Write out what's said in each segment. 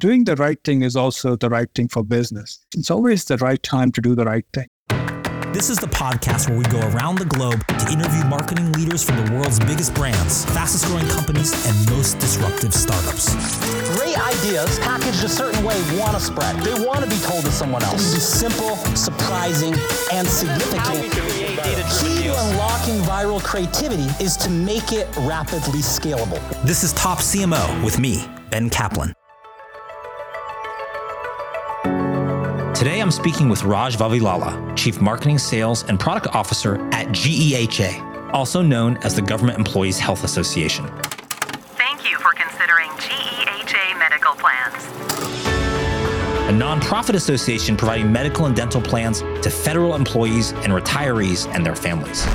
doing the right thing is also the right thing for business. It's always the right time to do the right thing. This is the podcast where we go around the globe to interview marketing leaders from the world's biggest brands, fastest growing companies, and most disruptive startups. Great ideas packaged a certain way want to spread. They want to be told to someone else. Be simple, surprising, and significant. Key to unlocking viral creativity is to make it rapidly scalable. This is Top CMO with me, Ben Kaplan. Today, I'm speaking with Raj Vavilala, Chief Marketing, Sales, and Product Officer at GEHA, also known as the Government Employees Health Association. Thank you for considering GEHA medical plans. A nonprofit association providing medical and dental plans to federal employees and retirees and their families.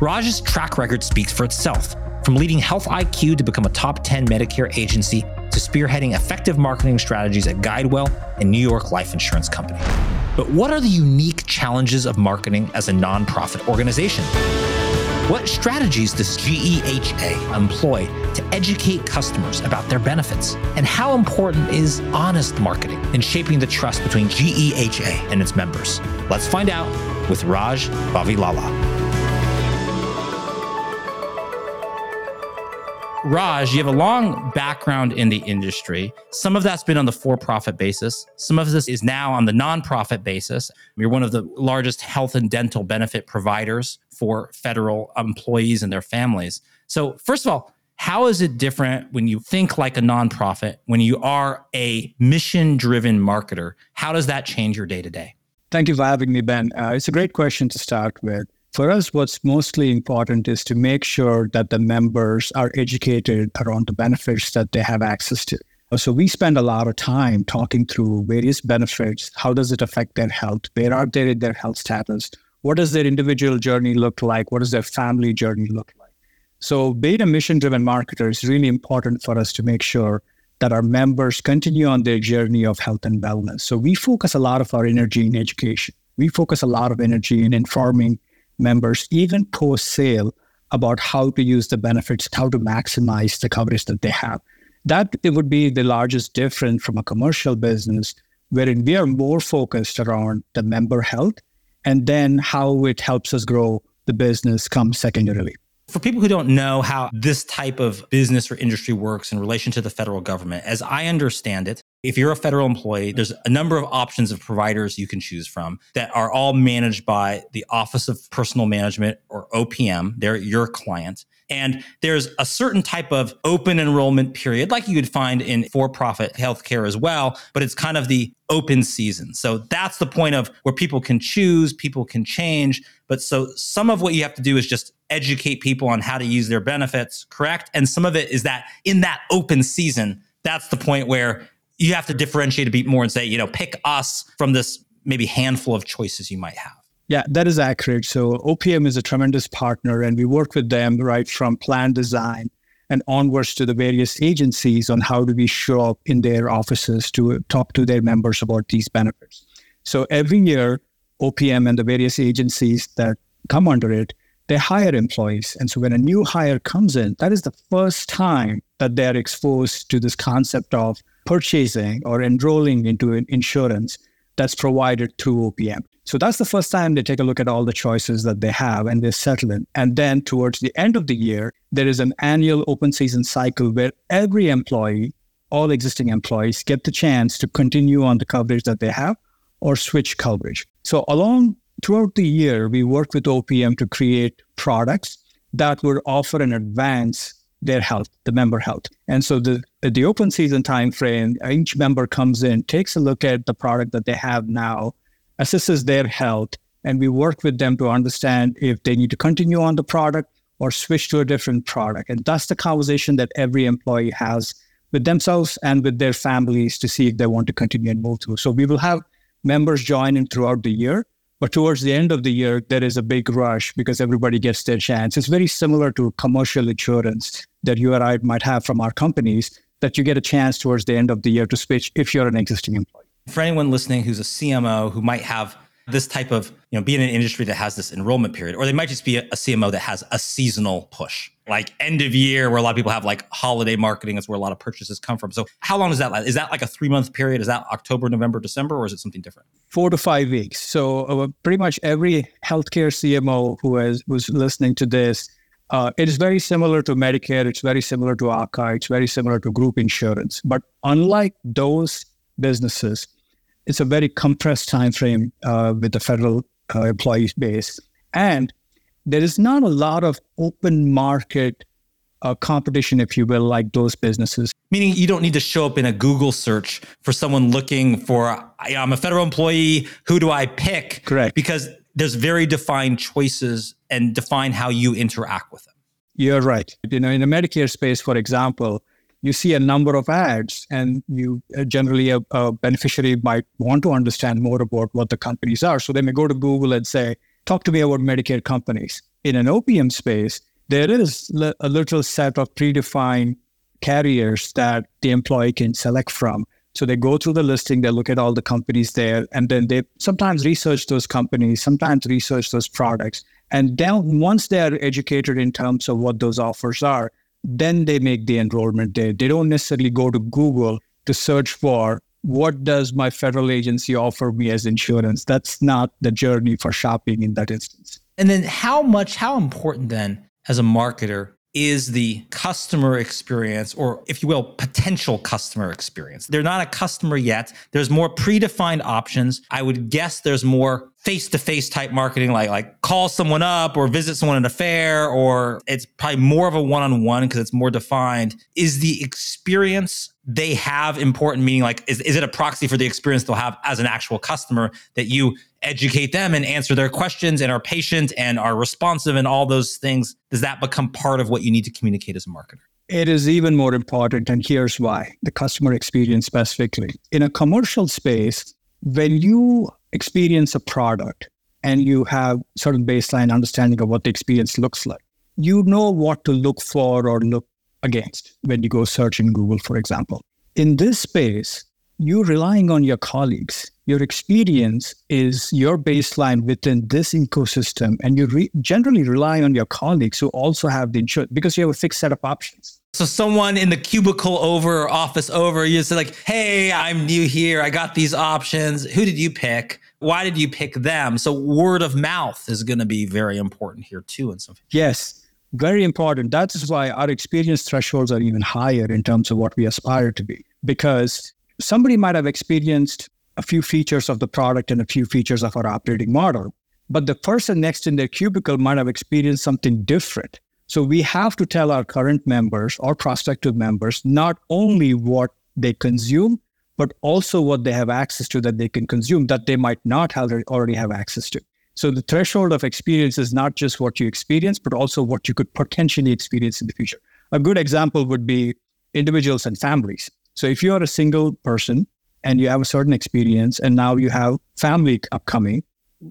Raj's track record speaks for itself, from leading Health IQ to become a top 10 Medicare agency to spearheading effective marketing strategies at Guidewell and New York Life Insurance Company. But what are the unique challenges of marketing as a nonprofit organization? What strategies does GEHA employ to educate customers about their benefits? And how important is honest marketing in shaping the trust between GEHA and its members? Let's find out with Raj Vavilala. Raj, you have a long background in the industry. Some of that's been on the for profit basis, some of this is now on the nonprofit basis. You're one of the largest health and dental benefit providers for federal employees and their families. So, first of all, how is it different when you think like a nonprofit, when you are a mission driven marketer? How does that change your day to day? Thank you for having me, Ben. Uh, it's a great question to start with. For us, what's mostly important is to make sure that the members are educated around the benefits that they have access to. Uh, so we spend a lot of time talking through various benefits. How does it affect their health? Where are they in their health status? What does their individual journey look like? What does their family journey look like? So being a mission-driven marketer is really important for us to make sure that our members continue on their journey of health and wellness. So we focus a lot of our energy in education. We focus a lot of energy in informing members, even post sale, about how to use the benefits, how to maximize the coverage that they have. That it would be the largest difference from a commercial business, wherein we are more focused around the member health and then how it helps us grow the business comes secondarily. For people who don't know how this type of business or industry works in relation to the federal government, as I understand it, if you're a federal employee, there's a number of options of providers you can choose from that are all managed by the Office of Personnel Management or OPM. They're your client. And there's a certain type of open enrollment period, like you would find in for profit healthcare as well, but it's kind of the open season. So that's the point of where people can choose, people can change. But so some of what you have to do is just educate people on how to use their benefits, correct? And some of it is that in that open season, that's the point where you have to differentiate a bit more and say, you know, pick us from this maybe handful of choices you might have. Yeah, that is accurate. So OPM is a tremendous partner, and we work with them right from plan design and onwards to the various agencies on how do we show up in their offices to talk to their members about these benefits. So every year, OPM and the various agencies that come under it, they hire employees. And so when a new hire comes in, that is the first time that they're exposed to this concept of purchasing or enrolling into an insurance that's provided through OPM. So that's the first time they take a look at all the choices that they have and they settle in. And then towards the end of the year, there is an annual open season cycle where every employee, all existing employees, get the chance to continue on the coverage that they have or switch coverage. So along throughout the year, we work with OPM to create products that would offer an advance their health, the member health. And so the the open season timeframe, each member comes in, takes a look at the product that they have now, assesses their health, and we work with them to understand if they need to continue on the product or switch to a different product. And that's the conversation that every employee has with themselves and with their families to see if they want to continue and move through. So we will have members join in throughout the year but towards the end of the year, there is a big rush because everybody gets their chance. It's very similar to commercial insurance that you or I might have from our companies that you get a chance towards the end of the year to switch if you're an existing employee. For anyone listening who's a CMO who might have this type of, you know, be in an industry that has this enrollment period, or they might just be a, CMO that has a seasonal push, like end of year, where a lot of people have like holiday marketing. is where a lot of purchases come from. So, how long is that? Is that like a three month period? Is that October, November, December, or is it something different? Four to five weeks. So, uh, pretty much every healthcare CMO who has who's listening to this, uh, it is very similar to Medicare. It's very similar to ACA. It's very similar to group insurance. But unlike those businesses, it's a very compressed time frame uh, with the federal uh, employee base, and there is not a lot of open market uh, competition, if you will, like those businesses. Meaning, you don't need to show up in a Google search for someone looking for. I'm a federal employee. Who do I pick? Correct. Because there's very defined choices and define how you interact with them. You're right. You know, in the Medicare space, for example, you see a number of ads, and you uh, generally a, a, beneficiary might want to understand more about what the companies are. So they may go to Google and say, "Talk to me about Medicare companies." In an OPM space, there is a little set of predefined carriers that the employee can select from. So they go through the listing, they look at all the companies there, and then they sometimes research those companies, sometimes research those products. And then once they are educated in terms of what those offers are, then they make the enrollment there. They don't necessarily go to Google to search for what does my federal agency offer me as insurance. That's not the journey for shopping in that instance. And then how much, how important then as a marketer is the customer experience, or if you will, potential customer experience. They're not a customer yet. There's more predefined options. I would guess there's more face-to-face type marketing like like call someone up or visit someone at a fair or it's probably more of a one-on-one because it's more defined. Is the experience they have important? Meaning like is, is it a proxy for the experience they'll have as an actual customer that you educate them and answer their questions and are patient and are responsive and all those things? Does that become part of what you need to communicate as a marketer? It is even more important and here's why. The customer experience specifically. In a commercial space when you experience a product and you have certain baseline understanding of what the experience looks like, you know what to look for or look against when you go search in Google, for example. In this space, you're relying on your colleagues. Your experience is your baseline within this ecosystem, and you re- generally rely on your colleagues who also have the insurance because you have a fixed set of options. So someone in the cubicle over, or office over, you say like, "Hey, I'm new here. I got these options. Who did you pick? Why did you pick them?" So word of mouth is going to be very important here too. In some yes, very important. That is why our experience thresholds are even higher in terms of what we aspire to be, because somebody might have experienced a few features of the product and a few features of our operating model, but the person next in their cubicle might have experienced something different so we have to tell our current members or prospective members not only what they consume, but also what they have access to that they can consume that they might not have already have access to. So the threshold of experience is not just what you experience, but also what you could potentially experience in the future. A good example would be individuals and families. So if you are a single person and you have a certain experience and now you have family upcoming,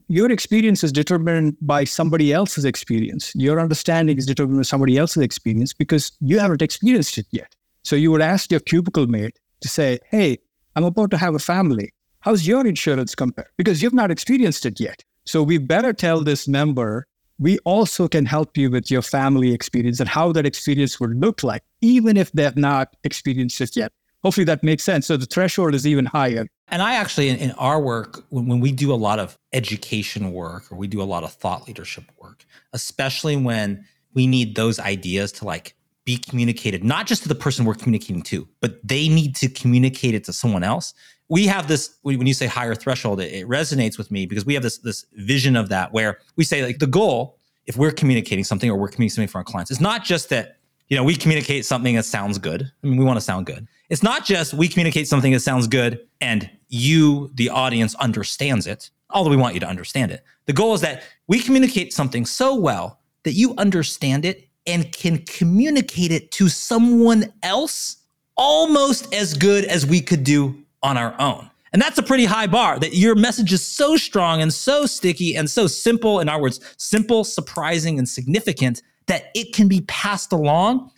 your experience is determined by somebody else's experience. Your understanding is determined by somebody else's experience because you haven't experienced it yet. So you would ask your cubicle mate to say, Hey, I'm about to have a family. How's your insurance compare? Because you've not experienced it yet. So we better tell this member, we also can help you with your family experience and how that experience would look like, even if they've not experienced it yet. Hopefully that makes sense. So the threshold is even higher. And I actually, in, in our work, when, when, we do a lot of education work or we do a lot of thought leadership work, especially when we need those ideas to like be communicated, not just to the person we're communicating to, but they need to communicate it to someone else. We have this, when you say higher threshold, it, it resonates with me because we have this, this vision of that where we say like the goal, if we're communicating something or we're communicating something for our clients, is not just that, you know, we communicate something that sounds good. I mean, we want to sound good it's not just we communicate something that sounds good and you, the audience, understands it, although we want you to understand it. The goal is that we communicate something so well that you understand it and can communicate it to someone else almost as good as we could do on our own. And that's a pretty high bar that your message is so strong and so sticky and so simple, in our words, simple, surprising, and significant that it can be passed along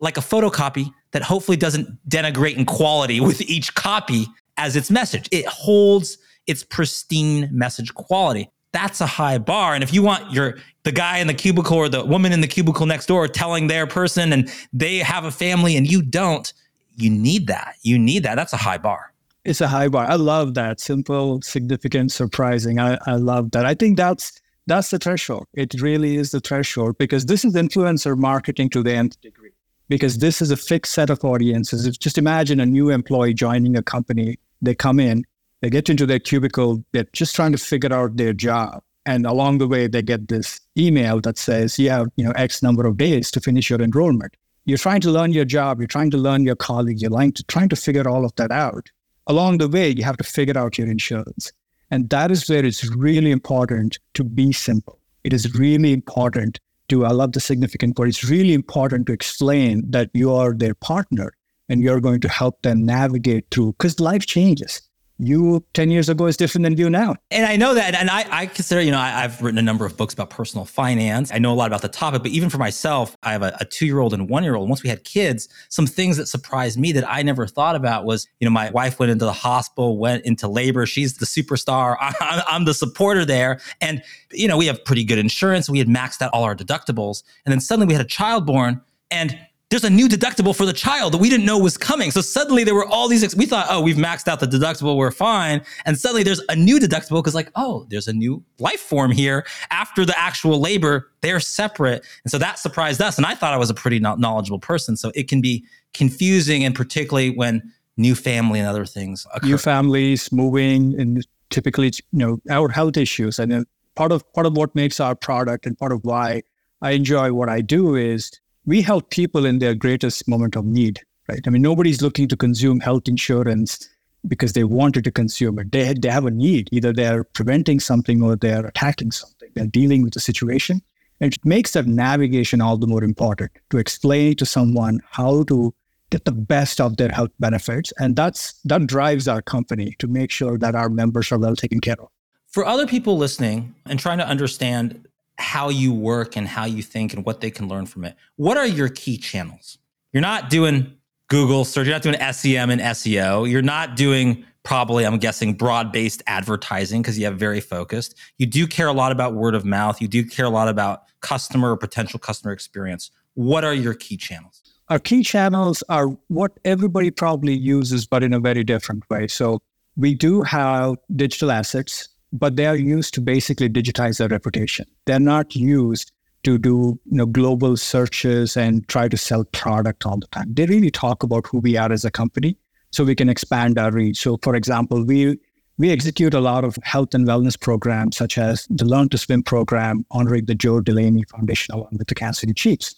like a photocopy that hopefully doesn't denigrate in quality with each copy as its message. It holds it's pristine message quality. That's a high bar. And if you want your the guy in the cubicle or the woman in the cubicle next door telling their person and they have a family and you don't, you need that. You need that. That's a high bar. It's a high bar. I love that. Simple, significant, surprising. I, I love that. I think that's that's the threshold. It really is the threshold because this is influencer marketing to the nth degree. Because this is a fixed set of audiences. If just imagine a new employee joining a company. They come in, they get into their cubicle, they're just trying to figure out their job. And along the way, they get this email that says, you have, you know, X number of days to finish your enrollment. You're trying to learn your job, you're trying to learn your colleagues, you're trying to, trying to figure all of that out. Along the way, you have to figure out your insurance. And that is where it's really important to be simple. It is really important to, I love the significant word, it's really important to explain that you are their partner and you're going to help them navigate through because life changes you 10 years ago is different than you now. And I know that. And I, I consider, you know, I, have written a number of books about personal finance. I know a lot about the topic, but even for myself, I have a, a two year old and one year old. Once we had kids, some things that surprised me that I never thought about was, you know, my wife went into the hospital, went into labor. She's the superstar. I, I'm the supporter there. And, you know, we have pretty good insurance. We had maxed out all our deductibles. And then suddenly we had a child born and there's a new deductible for the child that we didn't know was coming. So suddenly there were all these, ex- we thought, oh, we've maxed out the deductible, we're fine. And suddenly there's a new deductible because, like, oh, there's a new life form here after the actual labor. They're separate. And so that surprised us. And I thought I was a pretty knowledgeable person. So it can be confusing, and particularly when new family and other things occur. New families moving, and typically, you know, our health issues. And part of part of what makes our product and part of why I enjoy what I do is we help people in their greatest moment of need, right? I mean, nobody's looking to consume health insurance because they wanted to consume it. They, they have a need. Either they're preventing something or they're attacking something. They're dealing with the situation. And it makes that navigation all the more important to explain to someone how to get the best of their health benefits. And that's that drives our company to make sure that our members are well taken care of. For other people listening and trying to understand how you work and how you think and what they can learn from it. What are your key channels? You're not doing Google search, you're not doing SEM and SEO. You're not doing probably, I'm guessing, broad based advertising because you have very focused. You do care a lot about word of mouth. You do care a lot about customer or potential customer experience. What are your key channels? Our key channels are what everybody probably uses, but in a very different way. So we do have digital assets but they are used to basically digitize their reputation. They're not used to do you know global searches and try to sell product all the time. They really talk about who we are as a company so we can expand our reach. So for example, we we execute a lot of health and wellness programs such as the Learn to Swim program honoring the Joe Delaney Foundation along with the Kansas City Chiefs.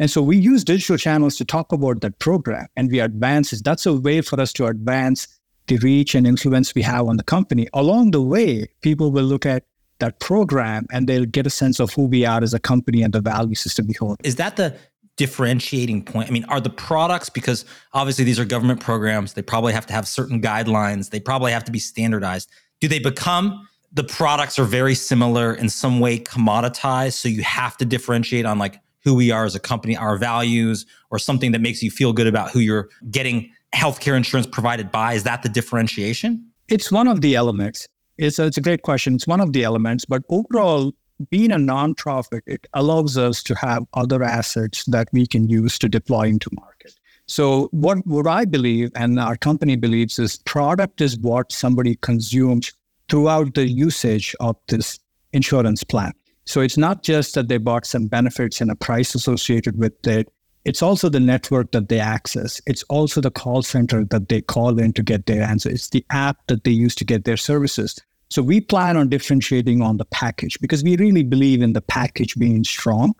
And so we use digital channels to talk about that program and we advance it. That's a way for us to advance the reach and influence we have on the company. Along the way, people will look at that program and they'll get a sense of who we are as a company and the value system we hold. Is that the differentiating point? I mean, are the products, because obviously these are government programs, they probably have to have certain guidelines, they probably have to be standardized. Do they become the products are very similar in some way commoditized? So you have to differentiate on like who we are as a company, our values, or something that makes you feel good about who you're getting healthcare insurance provided by? Is that the differentiation? It's one of the elements. It's a, it's a great question. It's one of the elements, but overall, being a nonprofit, it allows us to have other assets that we can use to deploy into market. So what, what I believe and our company believes is product is what somebody consumes throughout the usage of this insurance plan. So it's not just that they bought some benefits and a price associated with it. It's also the network that they access. It's also the call center that they call in to get their answer. It's the app that they use to get their services. So we plan on differentiating on the package because we really believe in the package being strong.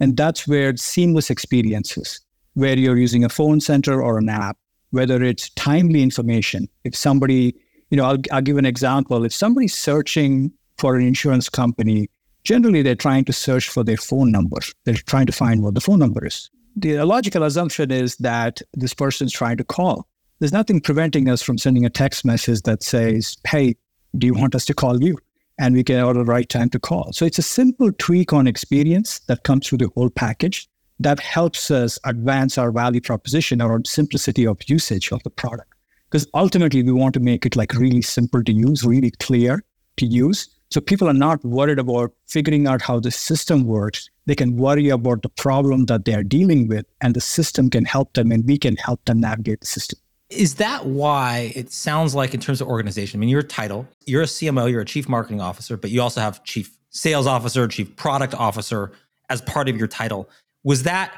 And that's where seamless experiences, where you're using a phone center or an app, whether it's timely information. If somebody, you know, I'll, I'll give an example. If somebody's searching for an insurance company, generally they're trying to search for their phone number. They're trying to find what the phone number is the logical assumption is that this person's trying to call. There's nothing preventing us from sending a text message that says, Hey, do you want us to call you? And we get out the right time to call. So it's a simple tweak on experience that comes through the whole package that helps us advance our value proposition around simplicity of usage of the product. because ultimately we want to make it like really simple to use, really clear to use. So people are not worried about figuring out how the system works. They can worry about the problem that they are dealing with, and the system can help them, and we can help them navigate the system. Is that why it sounds like, in terms of organization, I mean, your title, you're a CMO, you're a chief marketing officer, but you also have chief sales officer, chief product officer as part of your title. Was that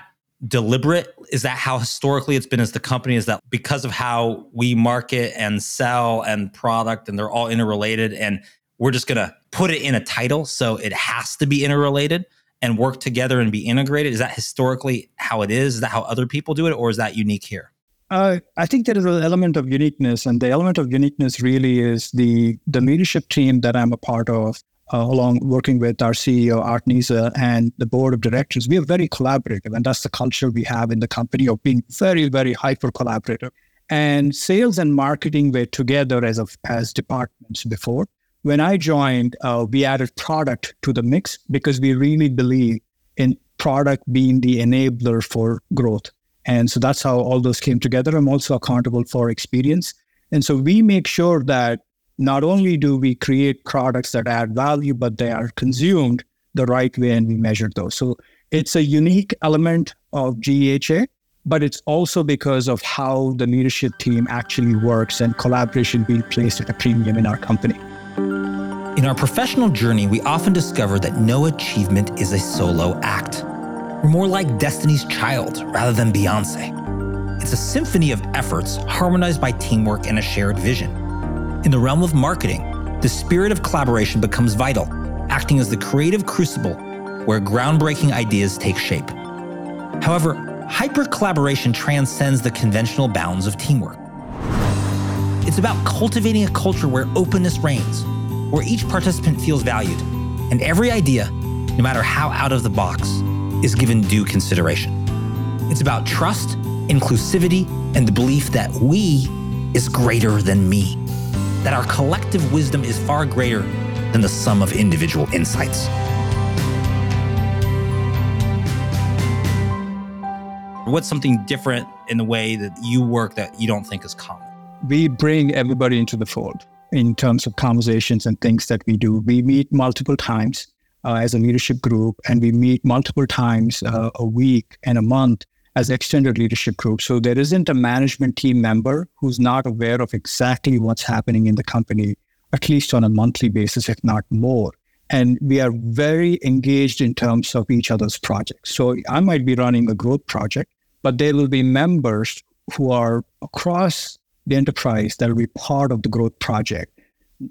deliberate? Is that how historically it's been as the company? Is that because of how we market and sell and product and they're all interrelated and we're just going to put it in a title so it has to be interrelated and work together and be integrated? Is that historically how it is? Is that how other people do it or is that unique here? Uh, I think there is an element of uniqueness, and the element of uniqueness really is the the leadership team that I'm a part of uh, along working with our CEO, Art Nizza, and the board of directors, we are very collaborative. And that's the culture we have in the company of being very, very hyper collaborative. And sales and marketing were together as, of, as departments before. When I joined, uh, we added product to the mix because we really believe in product being the enabler for growth. And so that's how all those came together. I'm also accountable for experience. And so we make sure that not only do we create products that add value, but they are consumed the right way and we measure those. So it's a unique element of GEHA, but it's also because of how the leadership team actually works and collaboration being placed at a premium in our company. In our professional journey, we often discover that no achievement is a solo act. We're more like Destiny's Child rather than Beyonce. It's a symphony of efforts harmonized by teamwork and a shared vision. In the realm of marketing, the spirit of collaboration becomes vital, acting as the creative crucible where groundbreaking ideas take shape. However, hyper collaboration transcends the conventional bounds of teamwork. It's about cultivating a culture where openness reigns, where each participant feels valued, and every idea, no matter how out of the box, is given due consideration. It's about trust, inclusivity, and the belief that we is greater than me that our collective wisdom is far greater than the sum of individual insights. What's something different in the way that you work that you don't think is common? We bring everybody into the fold in terms of conversations and things that we do. We meet multiple times uh, as a leadership group, and we meet multiple times uh, a week and a month as extended leadership group. So there isn't a management team member who's not aware of exactly what's happening in the company, at least on a monthly basis, if not more. And we are very engaged in terms of each other's projects. So I might be running a growth project, but there will be members who are across the enterprise that will be part of the growth project,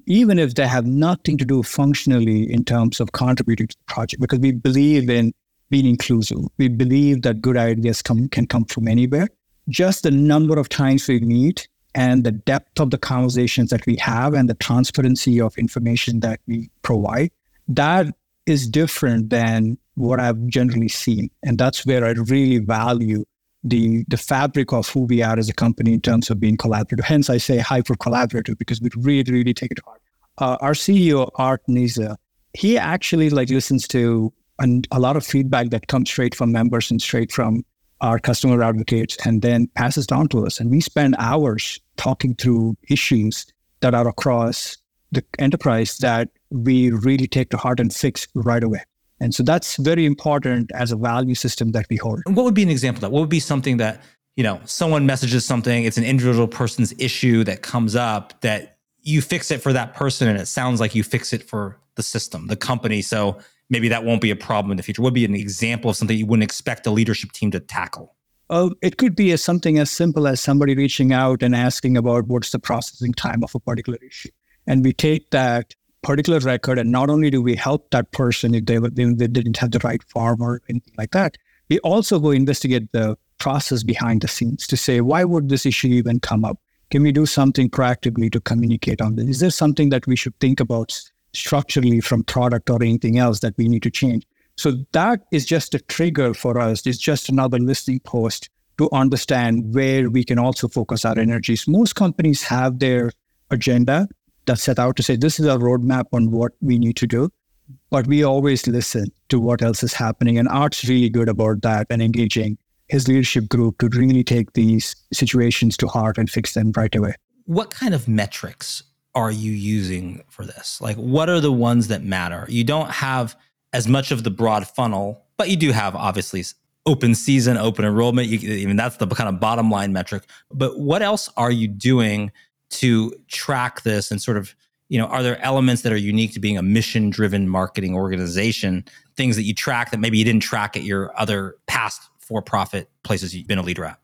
even if they have nothing to do functionally in terms of contributing to the project, because we believe in being inclusive. We believe that good ideas come, can come from anywhere. Just the number of times we meet and the depth of the conversations that we have and the transparency of information that we provide, that is different than what I've generally seen. And that's where I really value the the fabric of who we are as a company in terms of being collaborative. Hence, I say hyper collaborative because we really, really take it hard. Uh, our CEO Art Nizza, he actually like listens to and a lot of feedback that comes straight from members and straight from our customer advocates and then passes down to us. And we spend hours talking through issues that are across the enterprise that we really take to heart and fix right away. And so that's very important as a value system that we hold. And what would be an example of that? What would be something that, you know, someone messages something, it's an individual person's issue that comes up that you fix it for that person and it sounds like you fix it for the system, the company. So maybe that won't be a problem in the future? What would be an example of something you wouldn't expect a leadership team to tackle? Uh, it could be as something as simple as somebody reaching out and asking about what's the processing time of a particular issue. And we take that particular record, and not only do we help that person if they, they, they didn't have the right form or anything like that, we also go investigate the process behind the scenes to say, why would this issue even come up? Can we do something proactively to communicate on this? Is there something that we should think about structurally from product or anything else that we need to change. So that is just a trigger for us. It's just another listening post to understand where we can also focus our energies. Most companies have their agenda that's set out to say this is a roadmap on what we need to do, but we always listen to what else is happening. And Art's really good about that and engaging his leadership group to really take these situations to heart and fix them right away. what kind of metrics are you using for this? Like, what are the ones that matter? You don't have as much of the broad funnel, but you do have obviously open season, open enrollment. You, even that's the kind of bottom line metric. But what else are you doing to track this and sort of, you know, are there elements that are unique to being a mission driven marketing organization, things that you track that maybe you didn't track at your other past for profit places you've been a leader at?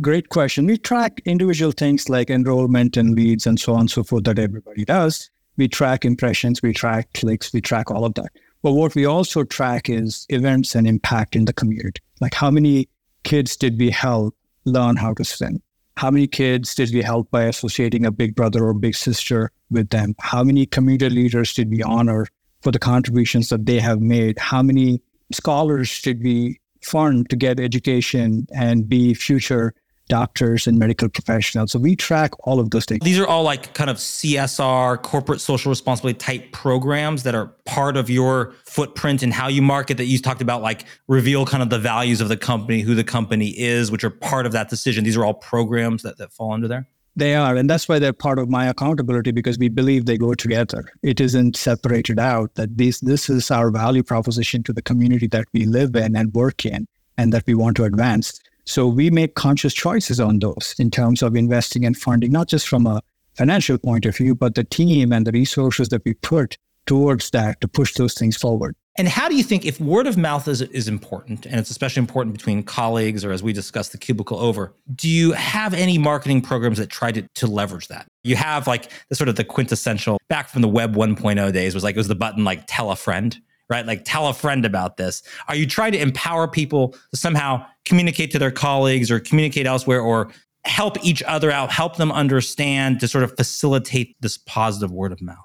Great question. We track individual things like enrollment and leads and so on and so forth that everybody does. We track impressions, we track clicks, we track all of that. But what we also track is events and impact in the community. Like how many kids did we help learn how to swim? How many kids did we help by associating a big brother or big sister with them? How many community leaders did we honor for the contributions that they have made? How many scholars did we fund to get education and be future doctors and medical professionals. So we track all of those things. These are all like kind of CSR, corporate social responsibility type programs that are part of your footprint and how you market that you talked about, like reveal kind of the values of the company, who the company is, which are part of that decision. These are all programs that, that fall under there. They are. And that's why they're part of my accountability because we believe they go together. It isn't separated out that this this is our value proposition to the community that we live in and work in and that we want to advance. So we make conscious choices on those in terms of investing and funding, not just from a financial point of view, but the team and the resources that we put towards that to push those things forward. And how do you think if word of mouth is, is important, and it's especially important between colleagues or as we discussed the cubicle over, do you have any marketing programs that try to, to leverage that? You have like the sort of the quintessential back from the web 1.0 days was like it was the button like tell a friend right? Like tell a friend about this. Are you trying to empower people to somehow communicate to their colleagues or communicate elsewhere or help each other out, help them understand to sort of facilitate this positive word of mouth?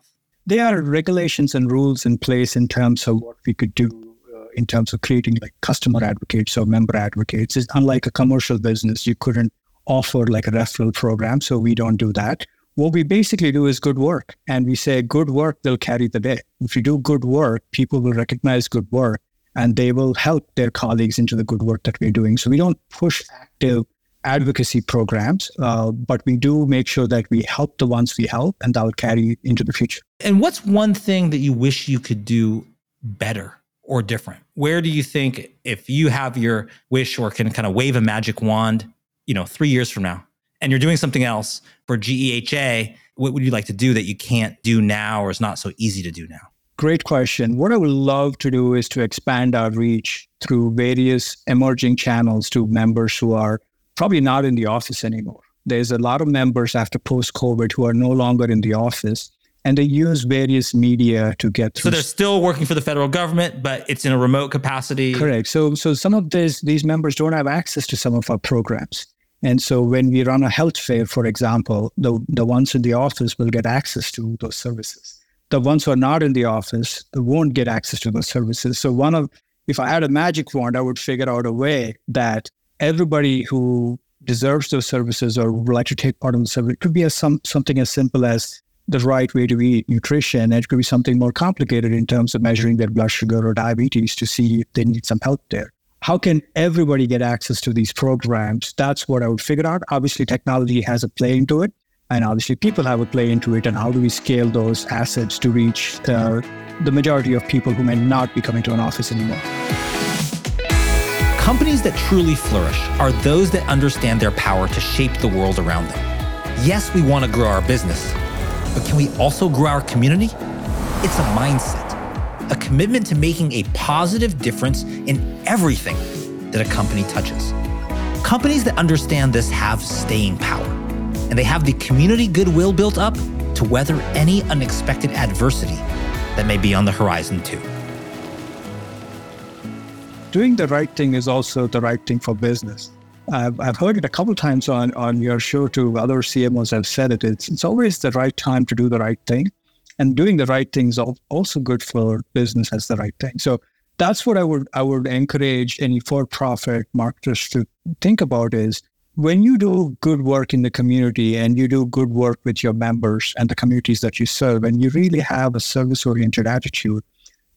There are regulations and rules in place in terms of what we could do uh, in terms of creating like customer advocates or member advocates. It's unlike a commercial business, you couldn't offer like a referral program. So we don't do that what we basically do is good work. And we say good work will carry the day. If you do good work, people will recognize good work and they will help their colleagues into the good work that we're doing. So we don't push active advocacy programs, uh, but we do make sure that we help the ones we help and that will carry into the future. And what's one thing that you wish you could do better or different? Where do you think if you have your wish or can kind of wave a magic wand, you know, three years from now, and you're doing something else for GEHA, what would you like to do that you can't do now or is not so easy to do now? Great question. What I would love to do is to expand our reach through various emerging channels to members who are probably not in the office anymore. There's a lot of members after post COVID who are no longer in the office and they use various media to get through. So they're still working for the federal government, but it's in a remote capacity. Correct. So so some of these these members don't have access to some of our programs. And so when we run a health fair, for example, the, the ones in the office will get access to those services. The ones who are not in the office won't get access to those services. So one of if I had a magic wand, I would figure out a way that everybody who deserves those services or would like to take part in the service, it could be as some, something as simple as the right way to eat, nutrition. And it could be something more complicated in terms of measuring their blood sugar or diabetes to see if they need some help there how can everybody get access to these programs? That's what I would figure out. Obviously, technology has a play into it, and obviously, people have a play into it. And how do we scale those assets to reach the, majority of people who may not be coming to an office anymore? Companies that truly flourish are those that understand their power to shape the world around them. Yes, we want to grow our business, but can we also grow our community? It's a mindset a commitment to making a positive difference in everything that a company touches. Companies that understand this have staying power, and they have the community goodwill built up to weather any unexpected adversity that may be on the horizon, too. Doing the right thing is also the right thing for business. I've, I've heard it a couple times on, on your show too. Other CMOs have said it. It's, it's always the right time to do the right thing and doing the right things is also good for business as the right thing. So that's what I would I would encourage any for-profit marketers to think about is when you do good work in the community and you do good work with your members and the communities that you serve and you really have a service-oriented attitude,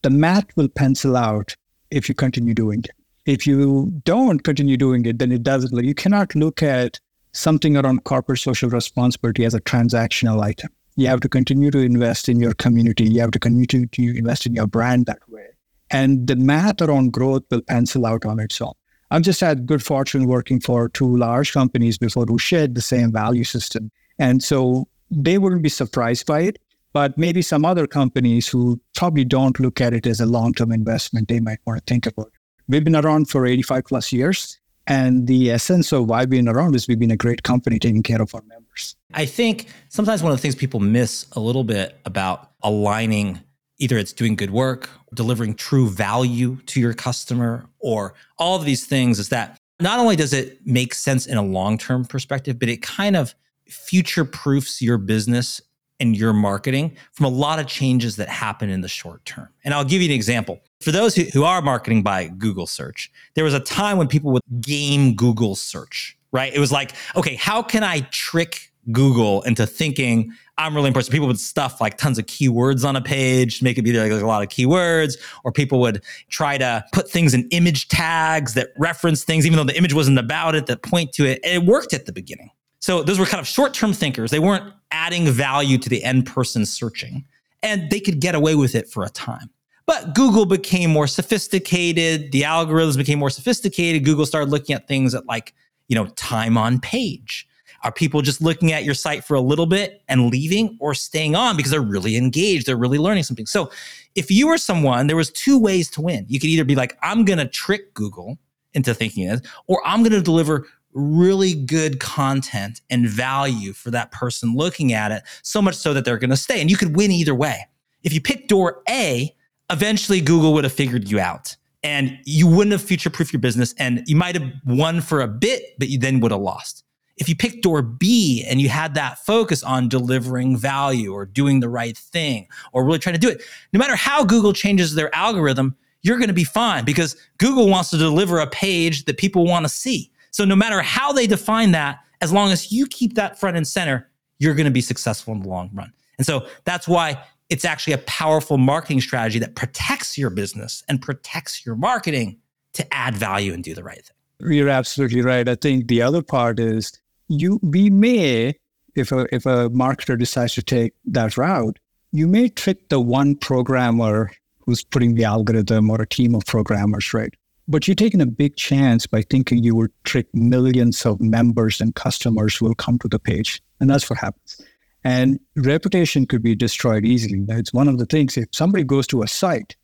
the math will pencil out if you continue doing it. If you don't continue doing it, then it doesn't. Like you cannot look at something around corporate social responsibility as a transactional item. You have to continue to invest in your community. You have to continue to invest in your brand that way. And the math around growth will pencil out on its own. I've just had good fortune working for two large companies before who shared the same value system. And so they wouldn't be surprised by it. But maybe some other companies who probably don't look at it as a long term investment, they might want to think about it. We've been around for 85 plus years. And the essence of why we've been around is we've been a great company taking care of our members. I think sometimes one of the things people miss a little bit about aligning either it's doing good work, delivering true value to your customer, or all of these things is that not only does it make sense in a long term perspective, but it kind of future proofs your business and your marketing from a lot of changes that happen in the short term. And I'll give you an example. For those who, who are marketing by Google search, there was a time when people would game Google search, right? It was like, okay, how can I trick Google into thinking I'm really important? People would stuff like tons of keywords on a page, make it be like, a lot of keywords, or people would try to put things in image tags that reference things, even though the image wasn't about it, that point to it. It worked at the beginning. So those were kind of short term thinkers. They weren't adding value to the end person searching, and they could get away with it for a time. But Google became more sophisticated. The algorithms became more sophisticated. Google started looking at things at like, you know, time on page. Are people just looking at your site for a little bit and leaving or staying on because they're really engaged? They're really learning something. So if you were someone, there was two ways to win. You could either be like, I'm going to trick Google into thinking this, or I'm going to deliver really good content and value for that person looking at it, so much so that they're going to stay. And you could win either way. If you pick door A, eventually Google would have figured you out and you wouldn't have future proof your business and you might have won for a bit, but you then would have lost. If you picked door B and you had that focus on delivering value or doing the right thing or really trying to do it, no matter how Google changes their algorithm, you're going to be fine because Google wants to deliver a page that people want to see. So no matter how they define that, as long as you keep that front and center, you're going to be successful in the long run. And so that's why it's actually a powerful marketing strategy that protects your business and protects your marketing to add value and do the right thing. You're absolutely right. I think the other part is you we may, if a if a marketer decides to take that route, you may trick the one programmer who's putting the algorithm or a team of programmers, right? But you're taking a big chance by thinking you will trick millions of members and customers who will come to the page. And that's what happens. And reputation could be destroyed easily. It's one of the things. If somebody goes to a site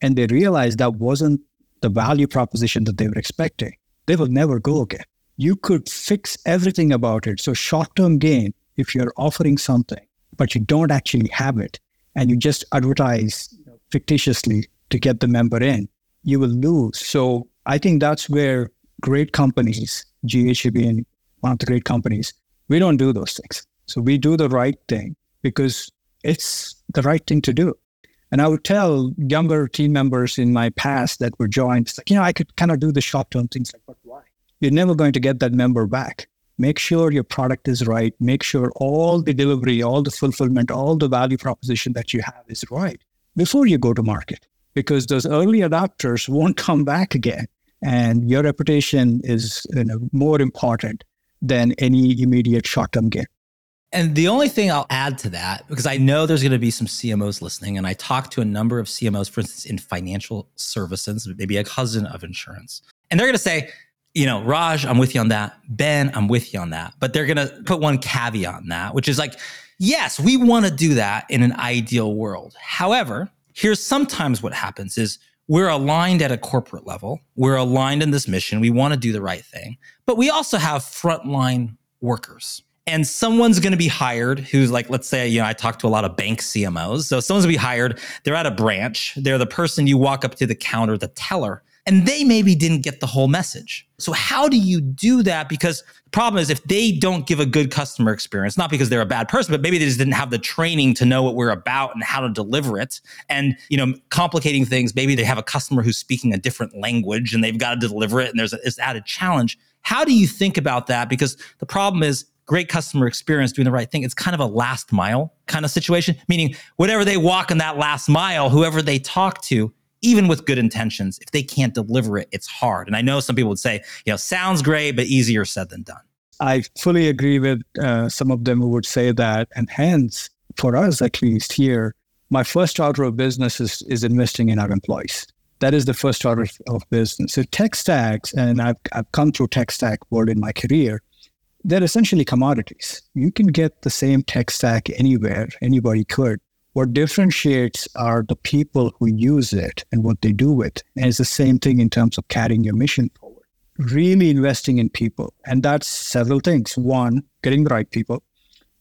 and they realize that wasn't the value proposition that they were expecting, they will never go again. You could fix everything about it. So, short term gain, if you're offering something, but you don't actually have it, and you just advertise fictitiously to get the member in, you will lose. So I think that's where great companies, GEHA being one of the great companies, we don't do those things. So we do the right thing because it's the right thing to do. And I would tell younger team members in my past that were joined, like, you know, I could kind of do the short term things like, but? You're never going to get that member back. Make sure your product is right. Make sure all the delivery, all the fulfillment, all the value proposition that you have is right before you go to market because those early adopters won't come back again. And your reputation is you know, more important than any immediate short term gain. And the only thing I'll add to that, because I know there's going to be some CMOs listening, and I talked to a number of CMOs, for instance, in financial services, maybe a cousin of insurance. And they're going to say, you know, Raj, I'm with you on that. Ben, I'm with you on that. But they're going to put one caveat on that, which is like, yes, we want to do that in an ideal world. However, here's sometimes what happens is we're aligned at a corporate level. We're aligned in this mission. We want to do the right thing. But we also have frontline workers. And someone's going to be hired who's like, let's say, you know, I talk to a lot of bank CMOs. So someone's going to be hired. They're at a branch. They're the person you walk up to the counter, the teller, and they maybe didn't get the whole message. So how do you do that? Because the problem is if they don't give a good customer experience, not because they're a bad person, but maybe they just didn't have the training to know what we're about and how to deliver it. And, you know, complicating things, maybe they have a customer who's speaking a different language and they've got to deliver it and there's this added challenge. How do you think about that? Because the problem is great customer experience doing the right thing. It's kind of a last mile kind of situation, meaning whatever they walk in that last mile, whoever they talk to, even with good intentions, if they can't deliver it, it's hard. And I know some people would say, you know, sounds great, but easier said than done. I fully agree with uh, some of them who would say that. And hence, for us at least here, my first order of business is, is investing in our employees. That is the first order of business. So tech stacks, and I've, I've come through tech stack world in my career, they're essentially commodities. You can get the same tech stack anywhere, anybody could. What differentiates are the people who use it and what they do with. It. And it's the same thing in terms of carrying your mission forward. Really investing in people. And that's several things. One, getting the right people.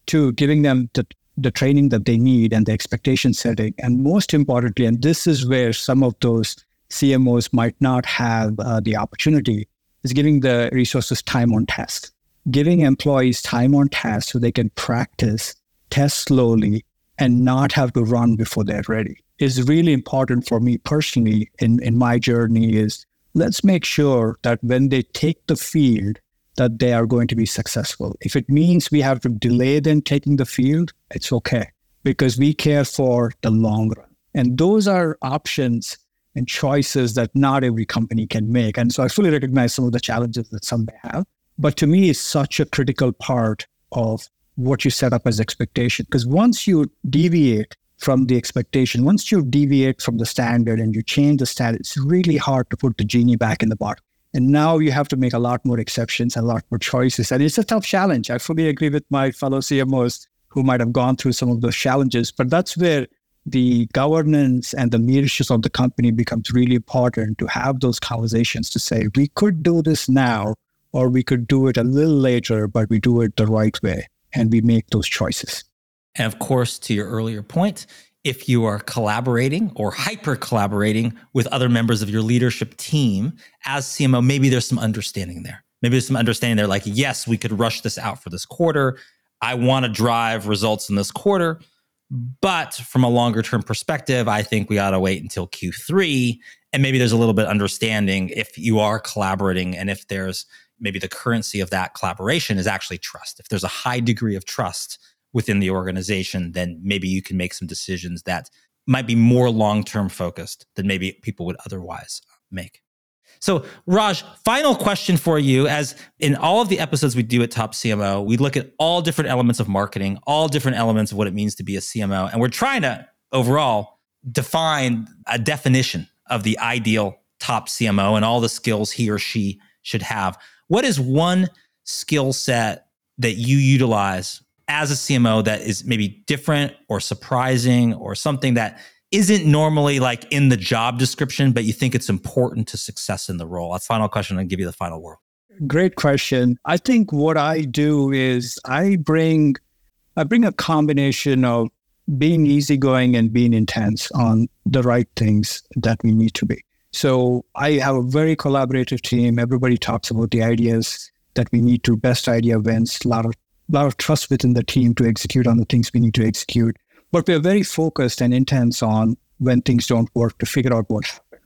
Two, giving them the, the training that they need and the expectation setting. And most importantly, and this is where some of those CMOs might not have uh, the opportunity, is giving the resources time on task giving employees time on task so they can practice, test slowly, and not have to run before they're ready is really important for me personally in, in my journey is let's make sure that when they take the field that they are going to be successful. If it means we have to delay them taking the field it's okay because we care for the long run. And those are options and choices that not every company can make. And so i fully recognize some of the challenges that some may have but to me, it's such a critical part of what you set up as expectation. Because once you deviate from the expectation, once you deviate from the standard and you change the standard, it's really hard to put the genie back in the bottle. And now you have to make a lot more exceptions, and a lot more choices. And it's a tough challenge. I fully agree with my fellow CMOs who might have gone through some of those challenges. But that's where the governance and the leadership of the company becomes really important to have those conversations to say, we could do this now, or we could do it a little later, but we do it the right way and we make those choices. And of course, to your earlier point, if you are collaborating or hyper collaborating with other members of your leadership team as CMO, maybe there's some understanding there. Maybe there's some understanding there, like, yes, we could rush this out for this quarter. I want to drive results in this quarter. But from a longer term perspective, I think we ought to wait until Q3. And maybe there's a little bit understanding if you are collaborating and if there's maybe the currency of that collaboration is actually trust. If there's a high degree of trust within the organization, then maybe you can make some decisions that might be more long term focused than maybe people would otherwise make. So, Raj, final question for you. As in all of the episodes we do at Top CMO, we look at all different elements of marketing, all different elements of what it means to be a CMO. And we're trying to overall define a definition of the ideal top CMO and all the skills he or she should have. What is one skill set that you utilize as a CMO that is maybe different or surprising or something that isn't normally like in the job description, but you think it's important to success in the role? That's final question. I'll give you the final word. Great question. I think what I do is I bring I bring a combination of being easygoing and being intense on the right things that we need to be. So I have a very collaborative team. Everybody talks about the ideas that we need to best idea wins. A lot of lot of trust within the team to execute on the things we need to execute. But we're very focused and intense on when things don't work to figure out what happened.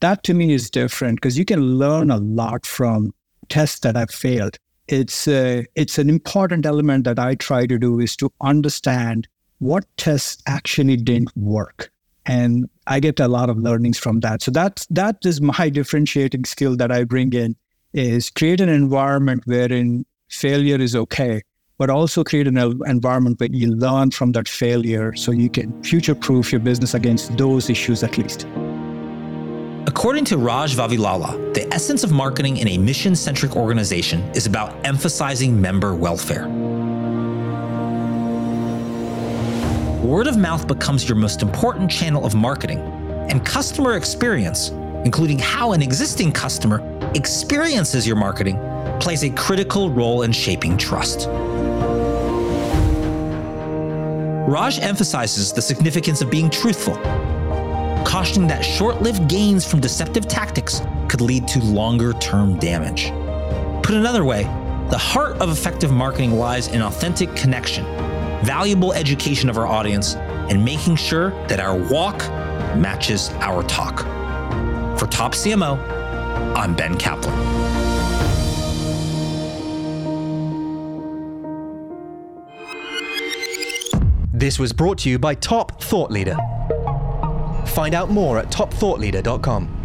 That to me is different because you can learn a lot from tests that have failed. It's uh, it's an important element that I try to do is to understand what tests actually didn't work and I get a lot of learnings from that. So that that is my differentiating skill that I bring in is create an environment wherein failure is okay, but also create an environment where you learn from that failure so you can future proof your business against those issues at least. According to Raj Vavilala, the essence of marketing in a mission centric organization is about emphasizing member welfare. Word of mouth becomes your most important channel of marketing, and customer experience, including how an existing customer experiences your marketing, plays a critical role in shaping trust. Raj emphasizes the significance of being truthful, cautioning that short lived gains from deceptive tactics could lead to longer term damage. Put another way, the heart of effective marketing lies in authentic connection valuable education of our audience, and making sure that our walk matches our talk. For Top CMO, I'm Ben Kaplan. This was brought to you by Top Thought Leader. Find out more at topthoughtleader.com.